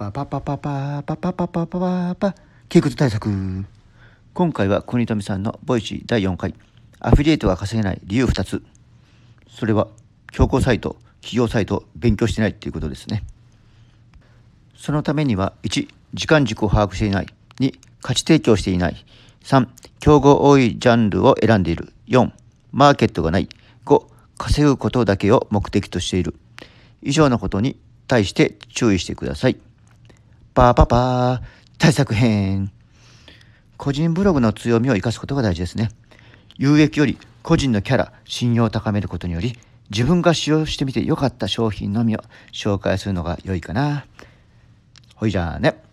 パパパパパパパパパパパ。パ傾向対策。今回は国富さんのボイシー第4回。アフィリエイトが稼げない理由2つ。それは競合サイト企業サイト勉強してないっていうことですね。そのためには1時間軸を把握していない2価値提供していない。3競合多いジャンルを選んでいる。4マーケットがない。5稼ぐことだけを目的としている。以上のことに対して注意してください。パパパ対策編個人ブログの強みを生かすことが大事ですね。有益より個人のキャラ、信用を高めることにより自分が使用してみて良かった商品のみを紹介するのが良いかな。ほいじゃあね。